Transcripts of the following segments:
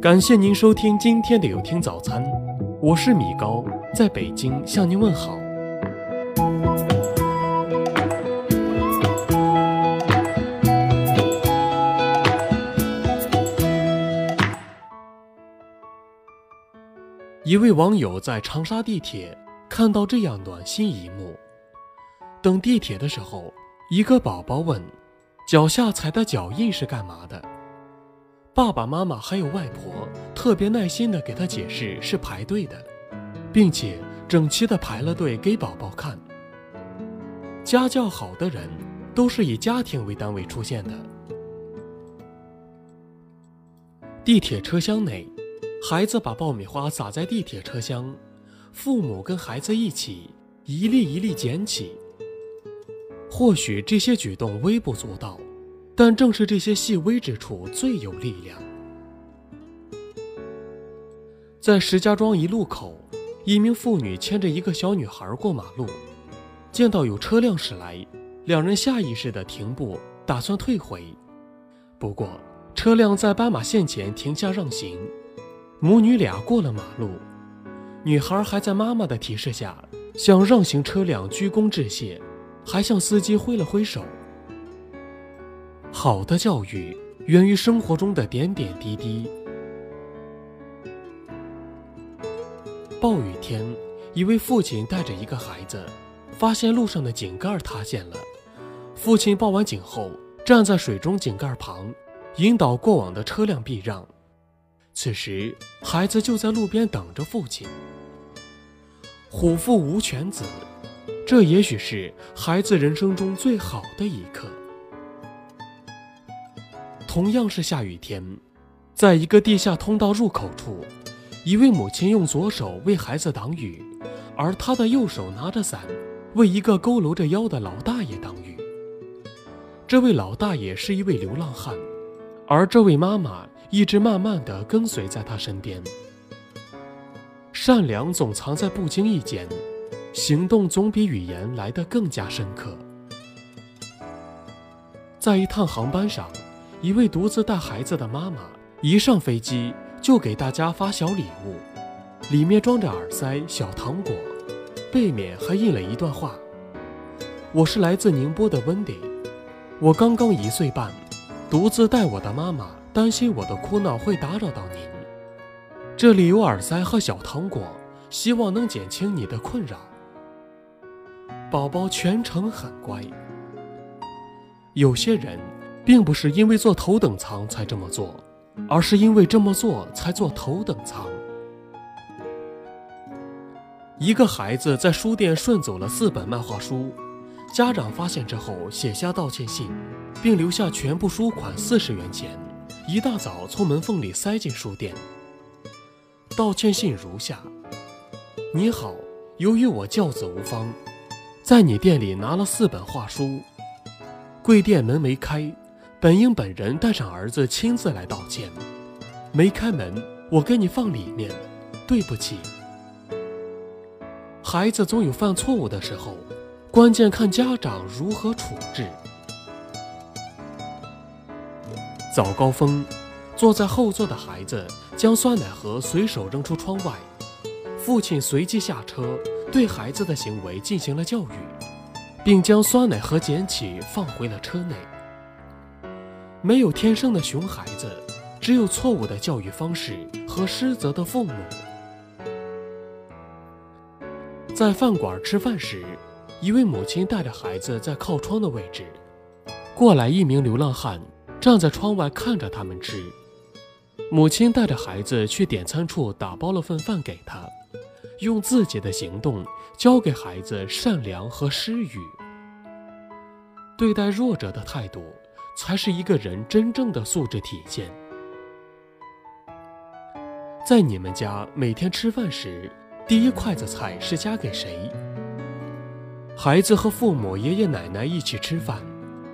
感谢您收听今天的有听早餐，我是米高，在北京向您问好。一位网友在长沙地铁看到这样暖心一幕：等地铁的时候，一个宝宝问：“脚下踩的脚印是干嘛的？”爸爸妈妈还有外婆特别耐心地给他解释是排队的，并且整齐地排了队给宝宝看。家教好的人都是以家庭为单位出现的。地铁车厢内，孩子把爆米花撒在地铁车厢，父母跟孩子一起一粒一粒捡起。或许这些举动微不足道。但正是这些细微之处最有力量。在石家庄一路口，一名妇女牵着一个小女孩过马路，见到有车辆驶来，两人下意识的停步，打算退回。不过，车辆在斑马线前停下让行，母女俩过了马路，女孩还在妈妈的提示下向让行车辆鞠躬致谢，还向司机挥了挥手。好的教育源于生活中的点点滴滴。暴雨天，一位父亲带着一个孩子，发现路上的井盖塌陷了。父亲报完警后，站在水中井盖旁，引导过往的车辆避让。此时，孩子就在路边等着父亲。虎父无犬子，这也许是孩子人生中最好的一刻。同样是下雨天，在一个地下通道入口处，一位母亲用左手为孩子挡雨，而她的右手拿着伞，为一个佝偻着腰的老大爷挡雨。这位老大爷是一位流浪汉，而这位妈妈一直慢慢地跟随在他身边。善良总藏在不经意间，行动总比语言来得更加深刻。在一趟航班上。一位独自带孩子的妈妈一上飞机就给大家发小礼物，里面装着耳塞、小糖果，背面还印了一段话：“我是来自宁波的温迪，我刚刚一岁半，独自带我的妈妈，担心我的哭闹会打扰到您。这里有耳塞和小糖果，希望能减轻你的困扰。”宝宝全程很乖。有些人。并不是因为坐头等舱才这么做，而是因为这么做才坐头等舱。一个孩子在书店顺走了四本漫画书，家长发现之后写下道歉信，并留下全部书款四十元钱，一大早从门缝里塞进书店。道歉信如下：你好，由于我教子无方，在你店里拿了四本画书，贵店门没开。本应本人带上儿子亲自来道歉，没开门，我给你放里面，对不起。孩子总有犯错误的时候，关键看家长如何处置。早高峰，坐在后座的孩子将酸奶盒随手扔出窗外，父亲随即下车，对孩子的行为进行了教育，并将酸奶盒捡起放回了车内。没有天生的熊孩子，只有错误的教育方式和失责的父母。在饭馆吃饭时，一位母亲带着孩子在靠窗的位置，过来一名流浪汉站在窗外看着他们吃。母亲带着孩子去点餐处打包了份饭给他，用自己的行动教给孩子善良和施予，对待弱者的态度。才是一个人真正的素质体现。在你们家每天吃饭时，第一筷子菜是夹给谁？孩子和父母、爷爷奶奶一起吃饭，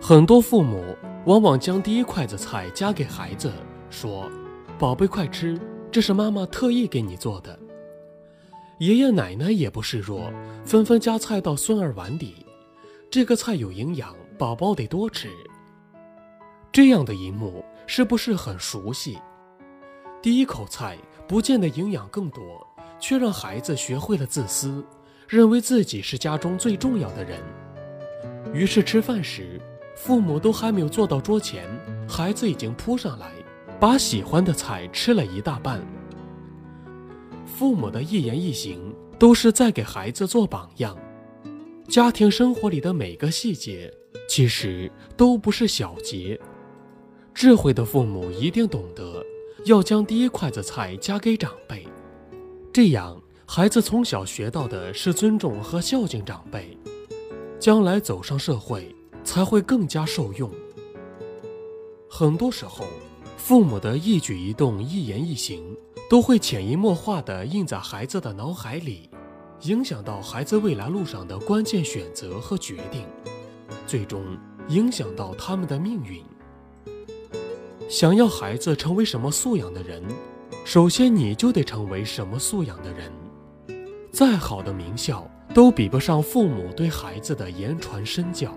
很多父母往往将第一筷子菜夹给孩子，说：“宝贝，快吃，这是妈妈特意给你做的。”爷爷奶奶也不示弱，纷纷夹菜到孙儿碗里，这个菜有营养，宝宝得多吃。这样的一幕是不是很熟悉？第一口菜不见得营养更多，却让孩子学会了自私，认为自己是家中最重要的人。于是吃饭时，父母都还没有坐到桌前，孩子已经扑上来，把喜欢的菜吃了一大半。父母的一言一行都是在给孩子做榜样。家庭生活里的每个细节，其实都不是小节。智慧的父母一定懂得，要将第一筷子菜夹给长辈，这样孩子从小学到的是尊重和孝敬长辈，将来走上社会才会更加受用。很多时候，父母的一举一动、一言一行，都会潜移默化地印在孩子的脑海里，影响到孩子未来路上的关键选择和决定，最终影响到他们的命运。想要孩子成为什么素养的人，首先你就得成为什么素养的人。再好的名校都比不上父母对孩子的言传身教。